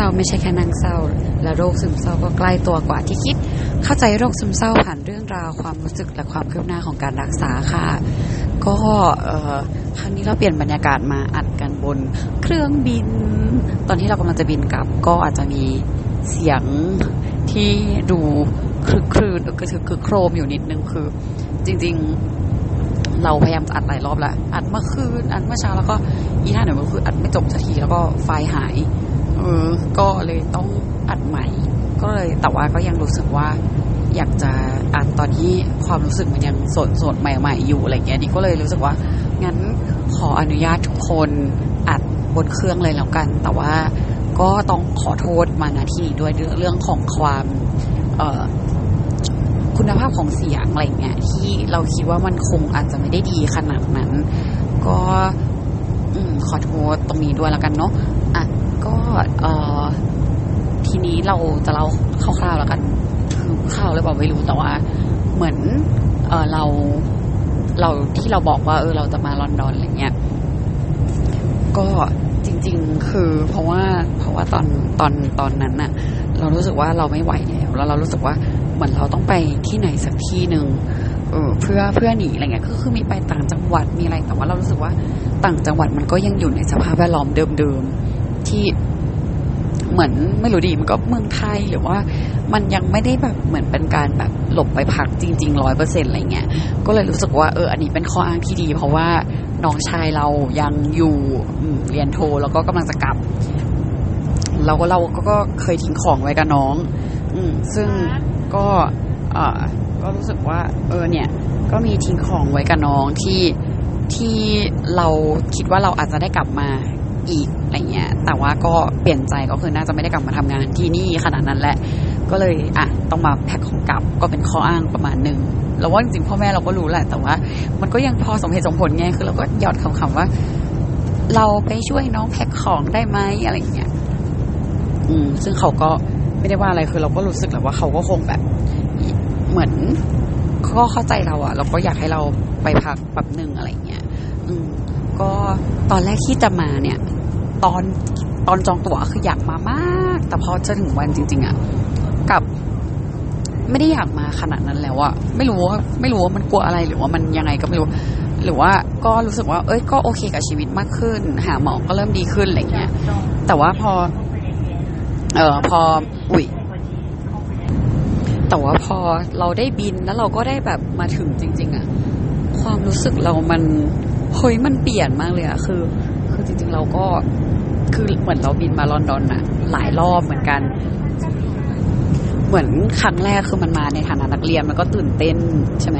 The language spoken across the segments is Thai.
เศร้าไม่ใช่แค่นางเศร้า และโรคซึมเศร้าก็ใกล้ตัวกว่าที่คิด เข้าใจโรคซึมเศร้าผ่านเรื่องราวความรู้สึกและความคืบหน้าของการรักษาค่ะ ก็ครั้งนี้เราเปลี่ยนบรรยากาศมาอัดกันบนเครื่องบิน ตอนที่เรากำลังจะบินกลับ ก็อาจจะมีเสียงที่ดูคลึกครื้นคือคือโครมอยู่นิดนึงคือ จริง ๆ เราพยายามจะอัดหลายรอบแล้ว อัดเมื่อคืนอัดเมื่อเช้าแล้วก็อีท่าหนึ่งก็คืออัดไม่จบสักทีแล้วก็ไฟล์หาย เออ ก็เลยต้องอัดใหม่ ก็เลยแต่ว่าก็ยังรู้สึกว่า อยากจะอัดตอนที่ความรู้สึกมันยังสดสดใหม่ ๆ อยู่อะไรเงี้ยนี่ก็เลยรู้สึกว่างั้นขออนุญาตทุกคนอัดบนเครื่องเลยแล้วกัน แต่ว่าก็ต้องขอโทษมาณที่ด้วยเรื่องของความเอคุณภาพของเสียงอะไรเงี้ยที่เราคิดว่ามันคงอาจจะไม่ได้ดีขนาดนั้น ก็อขอโทษตรงนี้ด้วยแล้วกันเนาะ ก็เออทีนี้เราจะเล่าคร่าวๆแล้วกัน คือข่าวเลยบอกไม่รู้แต่ว่าเหมือนเออเราเราที่เราบอกว่า เออเราจะมาลอนดอนอะไรเงี้ยก็จริง ๆ คือ เพราะว่าเพราะว่าตอนตอนตอนนั้นน่ะเรารู้สึกว่าเราไม่ไหวแล้วแล้วเรารู้สึกว่าเหมือนเราต้องไปที่ไหนสักที่หนึ่งเออเพื่อเพื่อหนีอะไรเงี้ยก็คือมีไปต่างจังหวัดมีอะไรแต่ว่าเรารู้สึกว่าต่างจังหวัดมันก็ยังอยู่ในสภาพแวดล้อมเดิมๆ ที่เหมือนไม่รู้ดีมันก็เมืองไทยหรือว่ามันยังไม่ได้แบบเหมือนเป็นการแบบหลบไปพักจริงๆร้อยเปอร์เซ็นต์อะไรเงี้ยก็เลยรู้สึกว่าเอออันนี้เป็นข้ออ้างที่ดี เพราะว่าน้องชายเรายังอยู่เรียนโทแล้วก็กำลังจะกลับ เราก็เราก็เคยทิ้งของไว้กับน้อง อืซึ่งก็เออก็รู้สึกว่า เออเนี่ย ก็มีทิ้งของไว้กับน้องที่ที่เราคิดว่าเราอาจจะได้กลับมา อีกอะไรเงี้ย แต่ว่าก็เปลี่ยนใจก็คือน่าจะไม่ได้กลับมาทำงานที่นี่ขนาดนั้นแหละ ก็เลยอะต้องมาแพ็คของกลับก็เป็นข้ออ้างประมาณหนึ่งเราว่าจริงๆพ่อแม่เราก็รู้แหละ แต่ว่า มันก็ยังพอสมเหตุสมผลไงคือเราก็หยอดคำๆว่า เราไปช่วยน้องแพ็คของได้ไหมอะไรเงี้ย อืม ซึ่งเขาก็ไม่ได้ว่าอะไรคือเราก็รู้สึกแหละว่าเขาก็คงแบบ เหมือนเขาก็เข้าใจเราอะเราก็อยากให้เราไปพักแบบหนึ่งอะไรเงี้ย อืม ก็ตอนแรกที่จะมาเนี่ย ตอนตอนจองตั๋วคืออยากมามาก แต่พอจะถึงวันจริง ๆอะกับ ไม่ได้อยากมาขนาดนั้นแล้วอะไม่รู้ว่าไม่รู้ว่ามันกลัวอะไรหรือว่ามันยังไงก็ไม่รู้ หรือว่าก็รู้สึกว่า เอ้ยก็โอเคกับชีวิตมากขึ้น หาหมอก็เริ่มดีขึ้นอะไรเงี้ย แต่ว่าพอ เออพออุ้ยแต่ว่าพอเราได้บินแล้วเราก็ได้แบบมาถึงจริง ๆอะความรู้สึกเรามันเฮ้ยมันเปลี่ยนมากเลยอะคือ คือจริง ๆ เราก็คือเหมือนเราบินมาลอนดอนอะหลายรอบเหมือนกัน เหมือนครั้งแรกคือมันมาในฐานะนักเรียนมันก็ตื่นเต้นใช่ไหม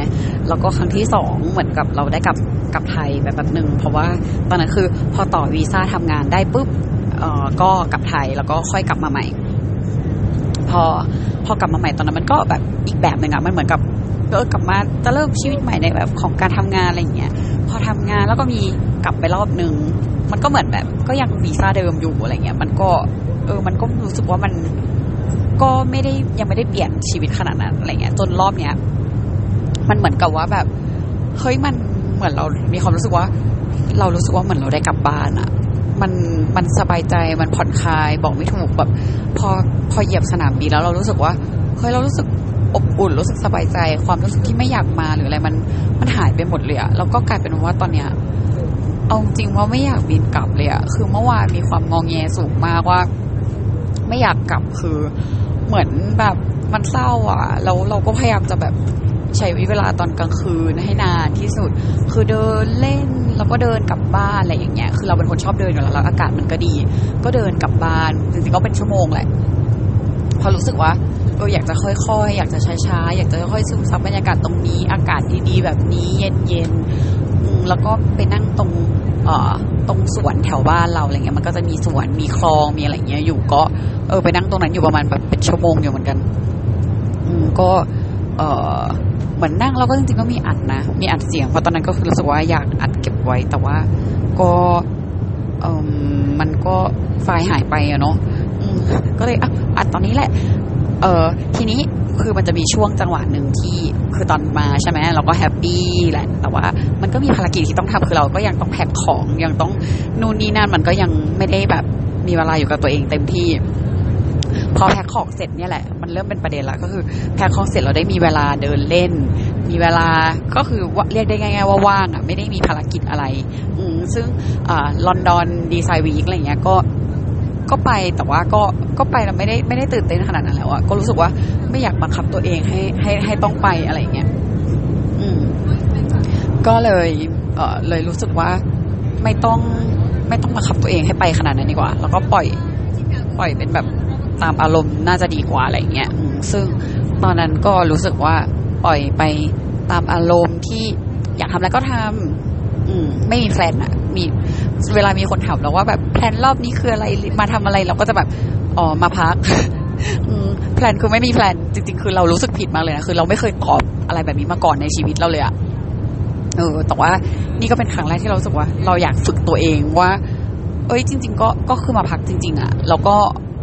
แล้วก็ครั้งที่สองเหมือนกับเราได้กลับกลับไทยแบบแบบหนึ่งเพราะว่าตอนนั้นคือพอต่อวีซ่าทำงานได้ปุ๊บเอ่อก็กลับไทยแล้วก็ค่อยกลับมาใหม่ พอพอกลับมาใหม่ตอนนั้นมันก็แบบอีกแบบหนึ่งอะมันเหมือนกับเออกลับมาจะเริ่มชีวิตใหม่ในแบบของการทำงานอะไรอย่างเงี้ยพอทำงานแล้วก็มีกลับไปรอบหนึ่งมันก็เหมือนแบบ ก็ยังวีซ่าเดิมอยู่อะไรเงี้ย มันก็เออมันก็รู้สึกว่ามันก็ไม่ได้ยังไม่ได้เปลี่ยนชีวิตขนาดนั้นอะไรเงี้ย จนรอบเนี้ยมันเหมือนกับว่าแบบเฮ้ยมันเหมือนเรามีความรู้สึกว่า เรารู้สึกว่าเหมือนเราได้กลับบ้านอะ มันมันสบายใจมันผ่อนคลาย บอกไม่ถูกแบบ พอพอเหยียบสนามบินแล้วเรารู้สึกว่าเฮ้ยเรารู้สึกอบอุ่นรู้สึกสบายใจ ความรู้สึกที่ไม่อยากมาหรืออะไรมันมันหายไปหมดเลยอะแล้วก็กลายเป็นว่าตอนเนี้ยเอาจริงว่าไม่อยากบินกลับเลยอะคือเมื่อวานมีความงองแงสูงมากว่า ไม่อยากกลับคือเหมือนแบบมันเศร้าอะแล้วเราก็พยายามจะแบบ ใช้เวลาตอนกลางคืนให้นานที่สุด คือเดินเล่นแล้วก็เดินกลับบ้านอะไรอย่างเงี้ย คือเราเป็นคนชอบเดินอยู่แล้วแล้วอากาศมันก็ดี ก็เดินกลับบ้านจริงๆก็เป็นชั่วโมงแหละพอรู้สึกว่าเอออยากจะค่อยๆ อยากจะช้าๆ อยากจะค่อยๆซึมซับบรรยากาศตรงนี้ อากาศดีๆ แบบนี้เย็นๆ แล้วก็ไปนั่งตรงเอ่อตรงสวนแถวบ้านเราอะไรเงี้ย มันก็จะมีสวน มีคลอง มีอะไรเงี้ยอยู่ ก็เออไปนั่งตรงนั้นอยู่ประมาณแบบเป็นชั่วโมงอยู่เหมือนกัน อืมก็ เออ เหมือนนั่งแล้วก็จริงๆก็มีอัดนะ มีอัดเสียงเพราะตอนนั้นก็คือรู้สึกว่าอยากอัดเก็บไว้ แต่ว่าก็เออมันก็ไฟล์หายไปอะเนาะก็เลยอะอัดตอนนี้แหละ เออทีนี้คือมันจะมีช่วงจังหวะหนึ่งที่คือตอนมาใช่ไหมเราก็แฮปปี้แหละ แต่ว่ามันก็มีภารกิจที่ต้องทำคือเราก็ยังต้องแพ็คของยังต้องนู่นนี่นั่นมันก็ยังไม่ได้แบบมีเวลาอยู่กับตัวเองเต็มที่ พอแพ็คของเสร็จเนี่ยแหละ มันเริ่มเป็นประเด็นละก็คือแพ็คของเสร็จเราได้มีเวลาเดินเล่น มีเวลาก็คือเรียกได้ง่าย ๆ ว่าว่างอะไม่ได้มีภารกิจอะไร อืซึ่งลอนดอนดีไซน์วีคอะไรเงี้ยก็ก็ไปแต่ว่าก็ก็ไปแล้วไม่ได้ไม่ได้ตื่นเต้นขนาดนั้นแล้วอะก็รู้สึกว่าไม่อยากบังคับตัวเองให้ให้ให้ต้องไปอะไรเงี้ยอืม ก็เลยเออเลยรู้สึกว่าไม่ต้องไม่ต้องบังคับตัวเองให้ไปขนาดนั้นดีกว่า แล้วก็ปล่อย ปล่อยเป็นแบบ ตามอารมณ์น่าจะดีกว่าอะไรเงี้ยอืมซึ่งตอนนั้นก็รู้สึกว่าปล่อยไปตามอารมณ์ที่อยากทำอะไรก็ทำอืมไม่มีแพลนอะมีเวลามีคนถามเราว่าแบบแพลนรอบนี้คืออะไรมาทำอะไรเราก็จะแบบอ๋อมาพักอืม plan คือไม่มี plan จริง ๆ คือเรารู้สึกผิดมากเลยนะคือเราไม่เคยตอบอะไรแบบนี้มาก่อนในชีวิตเราเลยอะเออแต่ว่านี่ก็เป็นครั้งแรกที่เรารู้สึกว่า เราอยากฝึกตัวเองว่า เอ้ยจริง ๆ ก็ก็คือมาพักจริง ๆอะแล้วก็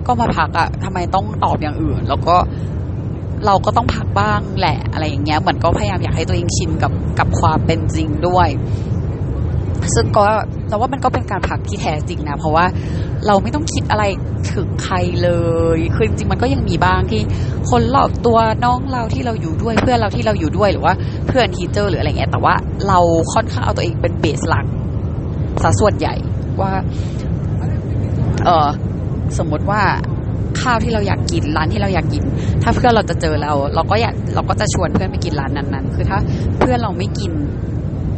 ก็มาพักอะทำไมต้องตอบอย่างอื่น แล้วก็เราก็ต้องพักบ้างแหละอะไรอย่างเงี้ยเหมือนก็พยายามอยากให้ตัวเองชินกับกับความเป็นจริงด้วย ซึ่งก็แต่ว่ามันก็เป็นการพักที่แท้จริงนะ เพราะว่าเราไม่ต้องคิดอะไรถึงใครเลยคือจริงๆมันก็ยังมีบ้างที่คนรอบตัวน้องเราที่เราอยู่ด้วยเพื่อนเราที่เราอยู่ด้วยหรือว่าเพื่อนทีเจอร์หรืออะไรเงี้ยแต่ว่าเราค่อนข้างเอาตัวเองเป็นเบสหลักซะส่วนใหญ่ว่า เออ สมมติว่าข้าวที่เราอยากกินร้านที่เราอยากกิน ถ้าเพื่อนเราจะเจอเรา เราก็อยากเราก็จะชวนเพื่อนไปกินร้านนั้นๆ คือถ้าเพื่อนเราไม่กิน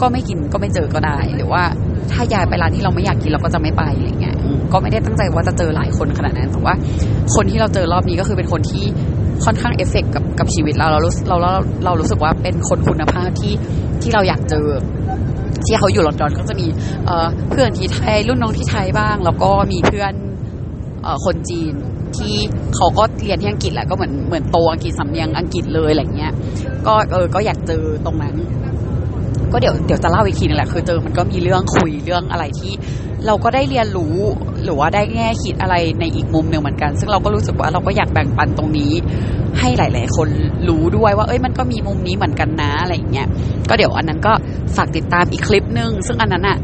ก็ไม่กินก็ไม่เจอก็ได้ หรือว่าถ้ายายไปร้านที่เราไม่อยากกินเราก็จะไม่ไปอะไรเงี้ยก็ไม่ได้ตั้งใจว่าจะเจอหลายคนขนาดนั้นแต่ว่า คนที่เราเจอรอบนี้ก็คือเป็นคนที่ค่อนข้างเอฟเฟกกับกับชีวิตเราเรารู้เราเราเรารู้สึกว่าเป็นคนคุณภาพที่ที่เราอยากเจอที่เขาอยู่ลอนดอนก็จะมีเอ่อเพื่อนที่ไทยรุ่นน้องที่ไทยบ้าง แล้วก็มีเพื่อน คนจีนที่เขาก็เรียนที่อังกฤษแหละก็เหมือนเหมือนโตอังกฤษสำเนียงอังกฤษเลยอะไรเงี้ย ก็เออก็อยากเจอตรงนั้น ก็เดี๋ยวเดี๋ยวจะเล่าอีกทีนึงแหละคือเจอมันก็มีเรื่องคุยเรื่องอะไรที่ เราก็ได้เรียนรู้หรือว่าได้แง่คิดอะไรในอีกมุมหนึ่งเหมือนกัน ซึ่งเราก็รู้สึกว่าเราก็อยากแบ่งปันตรงนี้ ให้หลาย ๆ คนรู้ด้วยว่า เอ้ยมันก็มีมุมนี้เหมือนกันนะอะไรเงี้ยก็เดี๋ยวอันนั้นก็ฝากติดตามอีกคลิปหนึ่งซึ่งอันนั้นอะ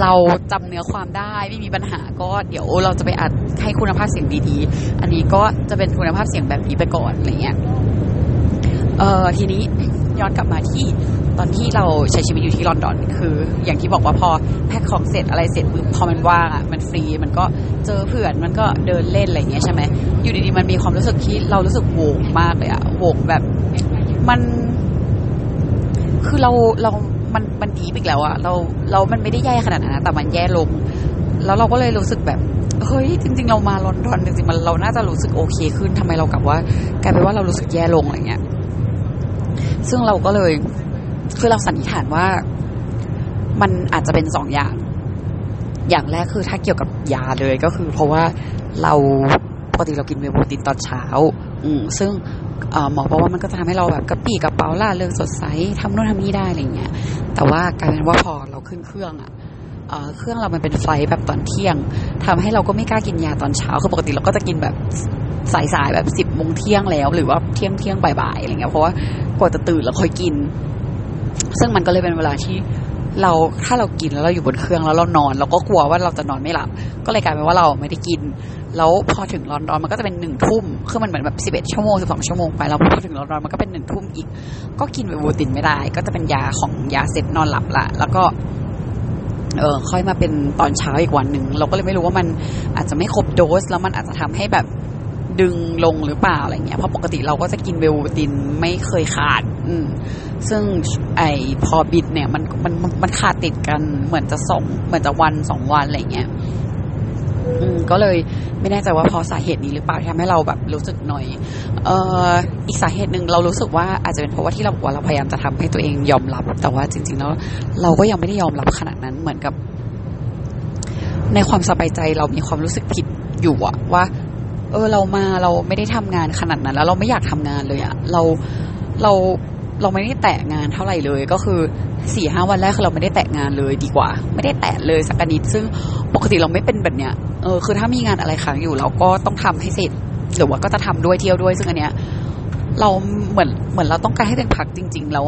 เราจำเนื้อความได้ไม่มีปัญหาก็เดี๋ยวเราจะไปอัดให้คุณภาพเสียงดีๆ อันนี้ก็จะเป็นคุณภาพเสียงแบบนี้ไปก่อนอะไรเงี้ยเอ่อทีนี้ย้อนกลับมาที่ตอนที่เราใช้ชีวิตอยู่ที่ลอนดอนคือ อย่างที่บอกว่าพอแพ็คของเสร็จอะไรเสร็จปุ๊บพอมันว่างอะมันฟรีมันก็เจอเพื่อนมันก็เดินเล่นอะไรเงี้ยใช่ไหมอยู่ดีๆมันมีความรู้สึกที่เรารู้สึกโวงมากเลยอะโวงแบบมันคือเราเรา มันมันดีอีกแล้วอะเราเรามันไม่ได้แย่ขนาดนั้นแต่มันแย่ลง แล้วเราก็เลยรู้สึกแบบเฮ้ยจริง ๆ เรามาลอนดอนจริงๆมันเราน่าจะรู้สึกโอเคขึ้นทำไมเรากลับว่ากลายเป็นว่าเรารู้สึกแย่ลงอะไรเงี้ย ซึ่งเราก็เลยคือเราสันนิษฐานว่ามันอาจจะเป็นสองอย่าง อย่างแรกคือถ้าเกี่ยวกับยาเลยก็คือ เพราะว่าเราปกติเรากินเวลโบตินตอนเช้า อืซึ่ง หมอบอกว่ามันก็จะทำให้เราแบบกระปี้กระเป๋าล่าเริงสดใสทำโน่นทำนี่ได้อะไรเงี้ย แต่ว่ากลายเป็นว่าพอเราขึ้นเครื่องอะเอ่อเครื่องเรามันเป็นไฟแบบตอนเที่ยงทำให้เราก็ไม่กล้ากินยาตอนเช้าคือปกติเราก็จะกินแบบสายๆแบบสิบโมงเที่ยงแล้ว หรือว่าเที่ยงเที่ยงบ่ายๆอะไรเงี้ยเพราะว่ากว่าจะตื่นแล้วค่อยกิน ซึ่งมันก็เลยเป็นเวลาที่เราถ้าเรากินแล้วเราอยู่บนเครื่องแล้วเรานอน เราก็กลัวว่าเราจะนอนไม่หลับ ก็เลยกลายเป็นว่าเราไม่ได้กิน แล้วพอถึงลอนดอนมันก็จะเป็นหนึ่งทุ่มคือมันเหมือนแบบสิบเอ็ดชั่วโมงสิบสองชั่วโมงไปแล้วพอถึงลอนดอนมันก็เป็นหนึ่งทุ่มอีก ก็กินเวบูตินไม่ได้ ก็จะเป็นยาของยาเซ็ตนอนหลับละแล้วก็เออค่อยมาเป็นตอนเช้าอีกวันหนึ่งเราก็เลยไม่รู้ว่ามันอาจจะไม่ครบโดส แล้วมันอาจจะทำให้แบบดึงลงหรือเปล่าอะไรเงี้ยเพราะปกติเราก็จะกินเวลบูตินไม่เคยขาด อืมซึ่งไอพอบิดเนี่ยมันมันมันขาดติดกันเหมือนจะสองเหมือนจะวันสองวันอะไรเงี้ย ก็เลยไม่แน่ใจว่าเพอสาเหตุนี้หรือเปล่าที่ทำให้เราแบบรู้สึกหน่อยเอออีกสาเหตุหนึ่งเรารู้สึกว่าอาจจะเป็นเพราะว่าที่เราบอกว่าเราพยายามจะทำให้ตัวเองยอมรับ แต่ว่าจริง ๆ แล้ว เราก็ยังไม่ได้ยอมรับขนาดนั้นเหมือนกับ ในความสบายใจเรามีความรู้สึกผิดอยู่อะว่า เออเรามาเราไม่ได้ทำงานขนาดนั้น แล้วเราไม่อยากทำงานเลยอะเราเราเราไม่ได้แตะงานเท่าไหร่เลยก็คือสี่ห้าวันแรกคือเราไม่ได้แตะงานเลยดีกว่า ไม่ได้แตะเลยสักนิดซึ่งปกติเราไม่เป็นแบบเนี้ย เออคือถ้ามีงานอะไรค้างอยู่เราก็ต้องทำให้เสร็จ หรือว่าก็จะทำด้วยเที่ยวด้วย ซึ่งอันเนี้ย เราเหมือนเหมือนเราต้องการให้ตัวเองพักจริง ๆ แล้ว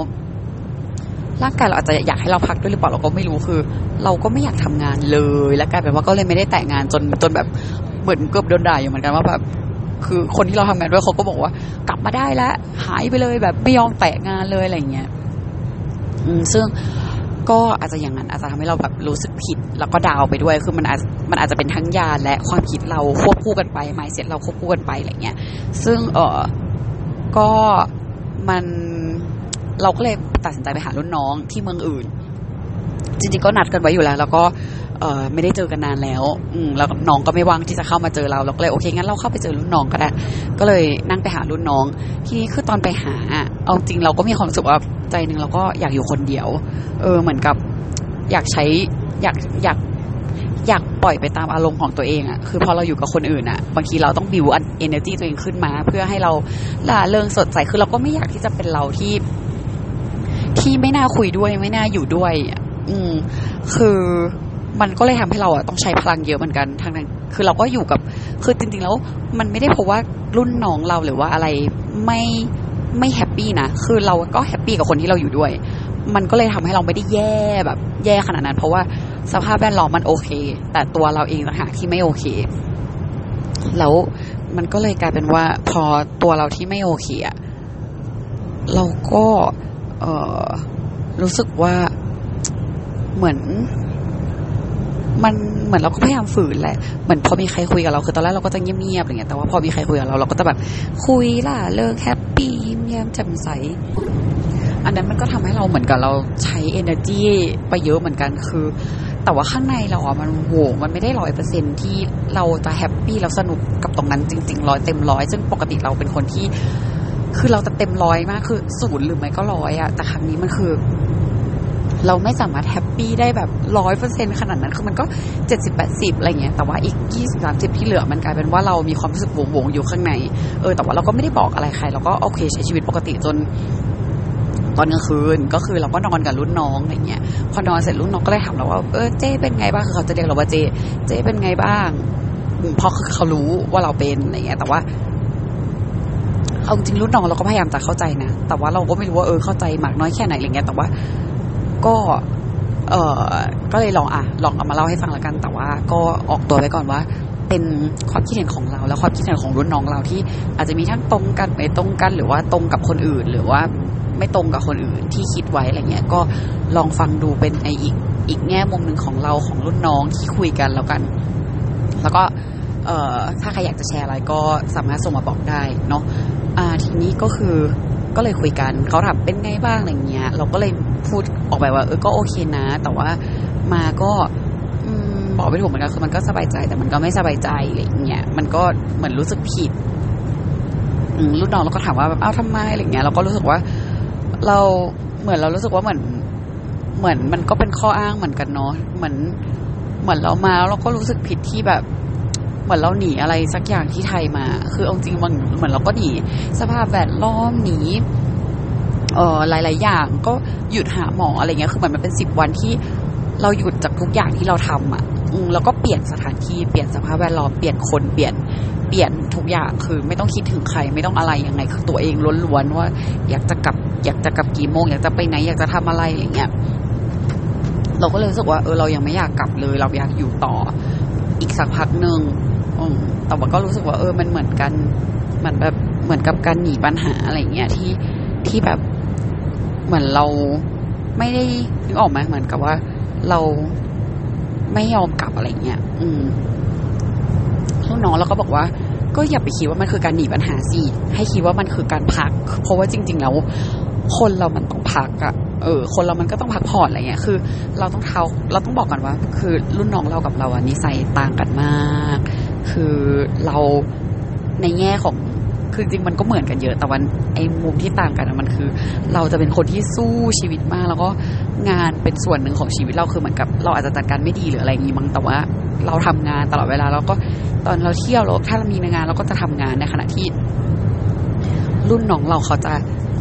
ร่างกายเราอาจจะอยากให้เราพักด้วยหรือเปล่าเราก็ไม่รู้คือ เราก็ไม่อยากทำงานเลย แล้วกลายเป็นว่าก็เลยไม่ได้แตะงงานจนจนแบบเหมือนเกือบโดนด่าอยู่เหมือนกันว่าแบบคือคนที่เราทำงานด้วยเขาก็บอกว่า กลับมาได้แล้วหายไปเลยแบบไม่ยอมแตะงานเลยอะไรเงี้ยอืมซึ่ง ก็อาจจะอย่างนั้นอาจจะทำให้เราแบบรู้สึกผิด แล้วก็ดาวไปด้วย คือมันอาจมันอาจจะเป็นทั้งยาและความคิดเราควบคู่กันไปไมเซ็ตเราควบคู่กันไปอะไรเงี้ย ซึ่งเออก็มันเราก็เลยตัดสินใจไปหารุ่นน้องที่เมืองอื่น จริงๆก็นัดกันไว้อยู่แล้ว แล้วก็ เออไม่ได้เจอกันนานแล้ว อืมแล้วน้องก็ไม่ว่างที่จะเข้ามาเจอเราเราก็เลยโอเคงั้นเราเข้าไปเจอรุ่นน้องก็ได้ ก็เลยนั่งไปหารุ่นน้อง ทีนี้คือตอนไปหาเอาจริงเราก็มีความรู้สึกว่าใจหนึ่งเราก็อยากอยู่คนเดียว เออเหมือนกับ อยากใช้อยากอยากอยากปล่อยไปตามอารมณ์ของตัวเองอะคือพอเราอยู่กับคนอื่นอะบางทีเราต้องบิวอันเอเนอร์จีตัวเองขึ้นมา เพื่อให้เราล่าเริงสดใส คือเราก็ไม่อยากที่จะเป็นเราที่ ที่ไม่น่าคุยด้วย ไม่น่าอยู่ด้วยอะอืม คือ มันก็เลยทำให้เราอะต้องใช้พลังเยอะเหมือนกันทางนั้น คือเราก็อยู่กับ คือจริงๆแล้วมันไม่ได้เพราะว่ารุ่นน้องเราหรือว่าอะไรไม่ไม่ happy นะ คือเราก็ happy กับคนที่เราอยู่ด้วย มันก็เลยทำให้เราไม่ได้แย่แบบแย่ขนาดนั้น เพราะว่าสภาพแวดล้อมมันโอเค แต่ตัวเราเองต่างหากที่ไม่โอเค แล้วมันก็เลยกลายเป็นว่า พอตัวเราที่ไม่โอเคอะเราก็ เออรู้สึกว่าเหมือน มันเหมือนเราก็พยายามฝืนแหละเหมือนพอมีใครคุยกับเราคือตอนแรกเราก็จะเงียบๆอะไรเงี้ยแต่ว่าพอมีใครคุยกับเราเราก็จะแบบคุยล่ะเลิกแฮปปี้ยิ้มแย้มแจ่มใสอันนั้นมันก็ทำให้เราเหมือนกับเราใช้ energy ไปเยอะเหมือนกันคือ แต่ว่าข้างในเราอะมันโหมันไม่ได้ร้อยเปอร์เซ็นที่เราจะแฮปปี้เราสนุกกับตรงนั้นจริงๆร้อยเต็มร้อยซึ่งปกติเราเป็นคนที่ คือเราจะเต็มร้อยมากคือศูนย์หรือไม่ก็ร้อยอะแต่ครั้งนี้มันคือ เราไม่สามารถแฮปปี้ได้แบบร้อยเปอร์เซ็นขนาดนั้น คือมันก็เจ็ดสิบแปดสิบอะไรเงี้ยแต่ว่าอีกยี่สิบสามสิบที่เหลือมันกลายเป็นว่าเรามีความรู้สึกวงวงๆอยู่ข้างในเออแต่ว่าเราก็ไม่ได้บอกอะไรใครเราก็โอเค ใช้ชีวิตปกติจนตอนกลางคืนก็คือเราก็นอนกับรุ่นน้องอะไรเงี้ยพอนอนเสร็จรุ่นน้องก็เลยถามเราว่าเออเจ๊เป็นไงบ้างคือเขาจะเรียกเราว่าเจ๊เจ๊เป็นไงบ้างเพราะคือเขารู้ว่าเราเป็นอะไรเงี้ย แต่ว่าเอาจริงรุ่นน้องเราก็พยายามจะเข้าใจนะแต่ว่าเราก็ไม่รู้ว่าเออเข้าใจมากน้อยแค่ไหนอะไรเงี้ยแต่ว่า ก็เออก็เลยลองอะลองเอามาเล่าให้ฟังแล้วกัน แต่ว่าก็ออกตัวไว้ก่อนว่า เป็นความคิดเห็นของเรา และความคิดเห็นของรุ่นน้องเราที่อาจจะมีทั้งตรงกันไม่ตรงกัน หรือว่าตรงกับคนอื่น หรือว่าไม่ตรงกับคนอื่นที่คิดไว้อะไรเงี้ยก็ลองฟังดูเป็นในอีกอีกแง่มุมหนึ่งของเราของรุ่นน้องที่คุยกันแล้วกัน แล้วก็เอ่อถ้าใครอยากจะแชร์อะไรก็สามารถส่งมาบอกได้เนาะอ่าทีนี้ก็คือก็เลยคุยกันเขาถามเป็นไงบ้างอะไรเงี้ย เราก็เลยพูดออกไปว่าเออก็โอเคนะ แต่ว่ามาก็อบอกไม่ถูกเหมือนกันคือมันก็สบายใจ แต่มันก็ไม่สบายใจอะไรเงี้ยมันก็เหมือนรู้สึกผิดรุ่นน้องเราก็ถามว่าแบบอ้าวทำไมอะไรเงี้ยเราก็รู้สึกว่า เราเหมือนเรารู้สึกว่าเหมือนเหมือนมันก็เป็นข้ออ้างเหมือนกันเนาะเหมือนเหมือนเรามาแล้วเราก็รู้สึกผิดที่แบบ เหมือนเราหนีอะไรสักอย่างที่ไทยมา คือเอาจริงมันเหมือนเราก็หนีสภาพแวดล้อมหนี หลาย ๆ อย่างก็หยุดหาหมออะไรเงี้ยคือเหมือนมันเป็นสิบวันที่เราหยุดจากทุกอย่างที่เราทำอะอืมแล้วก็เปลี่ยนสถานที่เปลี่ยนสภาพแวดล้อมเปลี่ยนคนเปลี่ยนเปลี่ยนทุกอย่างคือไม่ต้องคิดถึงใครไม่ต้องอะไรยังไง คือตัวเองล้วนๆว่า อยากจะกลับ อยากจะกลับกี่โมง อยากจะไปไหนอยากจะทำอะไรอะไรเงี้ยเราก็เลยรู้สึกว่าเออเรายังไม่อยากกลับเลย เราอยากอยู่ต่อ อีกสักพักหนึ่งอืมแต่ว่าก็รู้สึกว่าเออมันเหมือนกันเหมือนแบบเหมือนกับการหนีปัญหาอะไรเงี้ยที่ที่แบบ เหมือนเราไม่ได้นึกออกไหมเหมือนกับว่า เราไม่ยอมกลับอะไรเงี้ย อืมลูกน้องเราก็บอกว่า ก็อย่าไปคิดว่ามันคือการหนีปัญหาสิให้คิดว่ามันคือการพัก เพราะว่าจริง ๆ แล้ว คนเรามันต้องพักอะเออ คนเรามันก็ต้องพักผ่อนอะไรเงี้ย คือ เราต้องเท้าเราต้องบอกก่อนว่า คือรุ่นน้องเรากับเราอะนิสัยต่างกันมาก คือเราในแง่ของ คือจริงมันก็เหมือนกันเยอะแต่วันไอ้มุมที่ต่างกันมันคือ เราจะเป็นคนที่สู้ชีวิตมาก แล้วก็งานเป็นส่วนหนึ่งของชีวิตเราคือเหมือนกับ เราอาจจะจัดการไม่ดีหรืออะไรอย่างงี้มั้งแต่ว่าเราทำงานตลอดเวลาแล้วก็ตอนเราเที่ยวเราถ้าเรามีงานเราก็จะทำงานในขณะที่ รุ่นน้องเราเขาจะ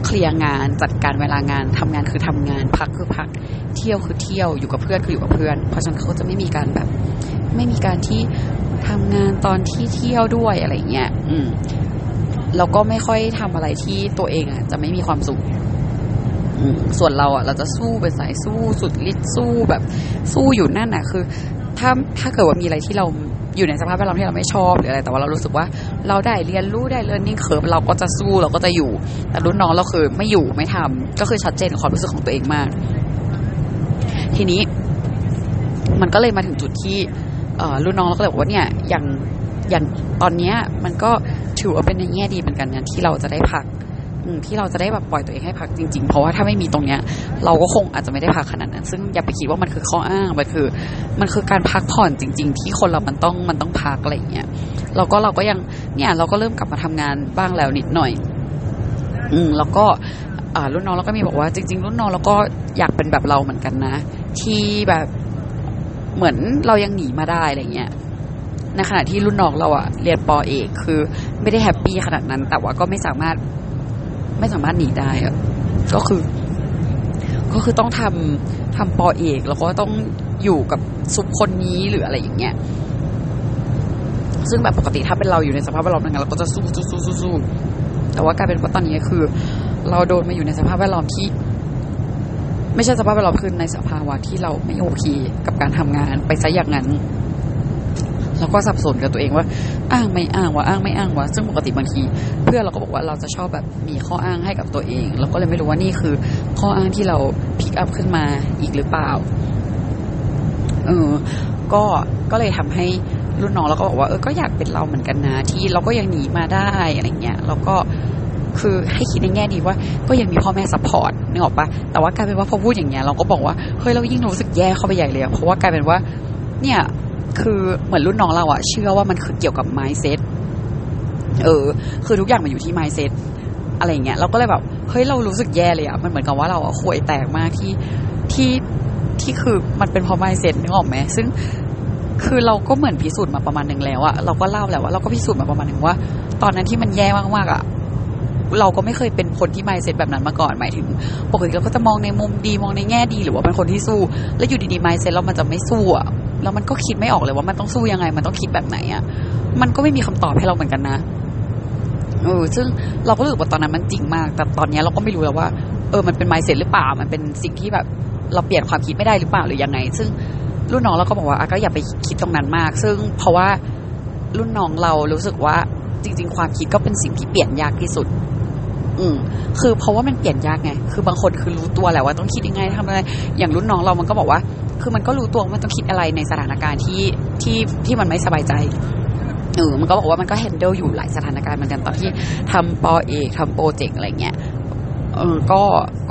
เคลียร์งานจัดการเวลางานทำงานคือทำงานพักคือพัก เที่ยวคือเที่ยวอยู่กับเพื่อนคืออยู่กับเพื่อน เพราะฉะนั้นเขาจะไม่มีการแบบ ไม่มีการที่ทำงานตอนที่เที่ยวด้วยอะไรเงี้ย อืม เราก็ไม่ค่อยทำอะไรที่ตัวเองอะ จะไม่มีความสุขส่วนเราอะ เราจะสู้เป็นสายสู้สุดฤทธิ์สู้แบบสู้อยู่นั่นน่ะ คือ ถ้าถ้าเกิดว่ามีอะไรที่เราอยู่ในสภาพแวดล้อมที่เราไม่ชอบหรืออะไร แต่ว่าเรารู้สึกว่าเราได้เรียนรู้ได้เรียนนิ่งเคิร์เราก็จะสู้เราก็จะอยู่ แต่รุ่นน้องเราคือไม่อยู่ไม่ทำก็คือชัดเจนความรู้สึกของตัวเองมาก ทีนี้ มันก็เลยมาถึงจุดที่รุ่นน้องเราก็เลยบอกว่าเนี่ยอย่าง อย่างตอนเนี้ยมันก็ถือว่าเป็นในแง่ดีเหมือนกันนะที่เราจะได้พักที่เราจะได้แบบปล่อยตัวเองให้พักจริง ๆ เพราะว่าถ้าไม่มีตรงเนี้ย เราก็คงอาจจะไม่ได้พักขนาดนั้น ซึ่งอย่าไปคิดว่ามันคือข้ออ้าง มันคือ มันคือการพักผ่อนจริง ๆ ที่คนเรามันต้องมันต้องพักอะไรอย่างเงี้ยเราก็เราก็ยังเนี่ยเราก็เริ่มกลับมาทำงานบ้างแล้วนิดหน่อย อืมแล้วก็รุ่นน้องเราก็มีบอกว่าจริง ๆ รุ่นน้องเราก็อยากเป็นแบบเราเหมือนกันนะ ที่แบบเหมือนเรายังหนีมาได้อะไรเงี้ย ในขณะที่รุ่นน้องเราอะเรียนปอเอกคือไม่ได้แฮปปี้ขนาดนั้น แต่ว่าก็ไม่สามารถไม่สามารถหนีได้อะก็คือ ก็คือต้องทำทำปอเอกแล้วก็ต้องอยู่กับซุปคนนี้หรืออะไรอย่างเงี้ยซึ่งแบบปกติถ้าเป็นเราอยู่ในสภาพแวดล้อมนั้นเราก็จะสู้สู้สู้สู้แต่ว่ากลายเป็นว่าตอนนี้คือ เราโดนมาอยู่ในสภาพแวดล้อมที่ ไม่ใช่สภาพแวดล้อมคือในสภาวะที่เราไม่โอเคกับการทำงานไปซะอย่างนั้น แล้วก็สับสนกับตัวเองว่า อ้างไม่อ้างว่าอ้างไม่อ้างว่าซึ่งปกติบางที เพื่อนเราก็บอกว่าเราจะชอบแบบมีข้ออ้างให้กับตัวเองเราก็เลยไม่รู้ว่านี่คือ ข้ออ้างที่เรา pick up ขึ้นมาอีกหรือเปล่าเออก็ก็เลยทำให้รุ่นน้องเราก็บอกว่าเออก็อยากเป็นเราเหมือนกันนะที่เราก็ยังหนีมาได้อะไรเงี้ยแล้วก็คือให้คิดในแง่ดีว่าก็ยังมีพ่อแม่ support นึกออกปะแต่ว่ากลายเป็นว่าพอพูดอย่างเงี้ยเราก็บอกว่าเฮ้ยเรายิ่งรู้สึกแย่เข้าไปใหญ่เลยเพราะว่ากลายเป็นว่า เนี่ย คือเหมือนรุ่นน้องเราอะเชื่อว่ามันคือเกี่ยวกับ mindset เออ คือทุกอย่างมันอยู่ที่ mindset อะไรเงี้ยเราก็เลยแบบเฮ้ยเรารู้สึกแย่เลยอะมันเหมือนกับว่าเราอะข่วยแตกมากที่ที่ที่คือมันเป็นเพราะ mindset นึกออกไหมซึ่งคือเราก็เหมือนพิสูจน์มาประมาณหนึ่งแล้วอะเราก็เล่าแล้วว่าเราก็พิสูจน์มาประมาณหนึ่งว่า ตอนนั้นที่มันแย่มากๆอะเราก็ไม่เคยเป็นคนที่ mindset แบบนั้นมาก่อนหมายถึง ปกติเราก็จะมองในมุมดีมองในแง่ดีหรือว่าเป็นคนที่สู้ แล้วอยู่ดีๆ mindset เรามันจะไม่สู้อะ แล้วมันก็คิดไม่ออกเลยว่ามันต้องสู้ยังไง มันต้องคิดแบบไหนอะ่ะ มันก็ไม่มีคำตอบให้เราเหมือนกันนะเออซึ่งเราก็รู้สึกว่าตอนนั้นมันจริงมาก แต่ตอนนี้เราก็ไม่รู้แล้วว่า เออมันเป็นไมเซ็ตหรือเปล่า มันเป็นสิ่งที่แบบเราเปลี่ยนความคิดไม่ได้หรือเปล่าหรือยังไง ซึ่งรุ่นน้องเราก็บอกว่าก็อย่าไปคิดตรงนั้นมาก ซึ่งเพราะว่ารุ่นน้องเรารู้สึกว่าจริง ๆ ความคิดก็เป็นสิ่งที่เปลี่ยนยากที่สุด อืมคือเพราะว่ามันเปลี่ยนยากไง คือบางคนคือรู้ตัวแหละว่าต้องคิดยังไงทำอะไร อย่างรุ่นน้องเรามันก็บอกว่า คือมันก็รู้ตัวว่ามันต้องคิดอะไรในสถานการณ์ที่ที่ที่มันไม่สบายใจเออมันก็บอกว่ามันก็ handle อยู่หลายสถานการณ์เหมือนกันตอนที่ทำป.เอกทำโปรเจกต์อะไรเงี้ยเออก็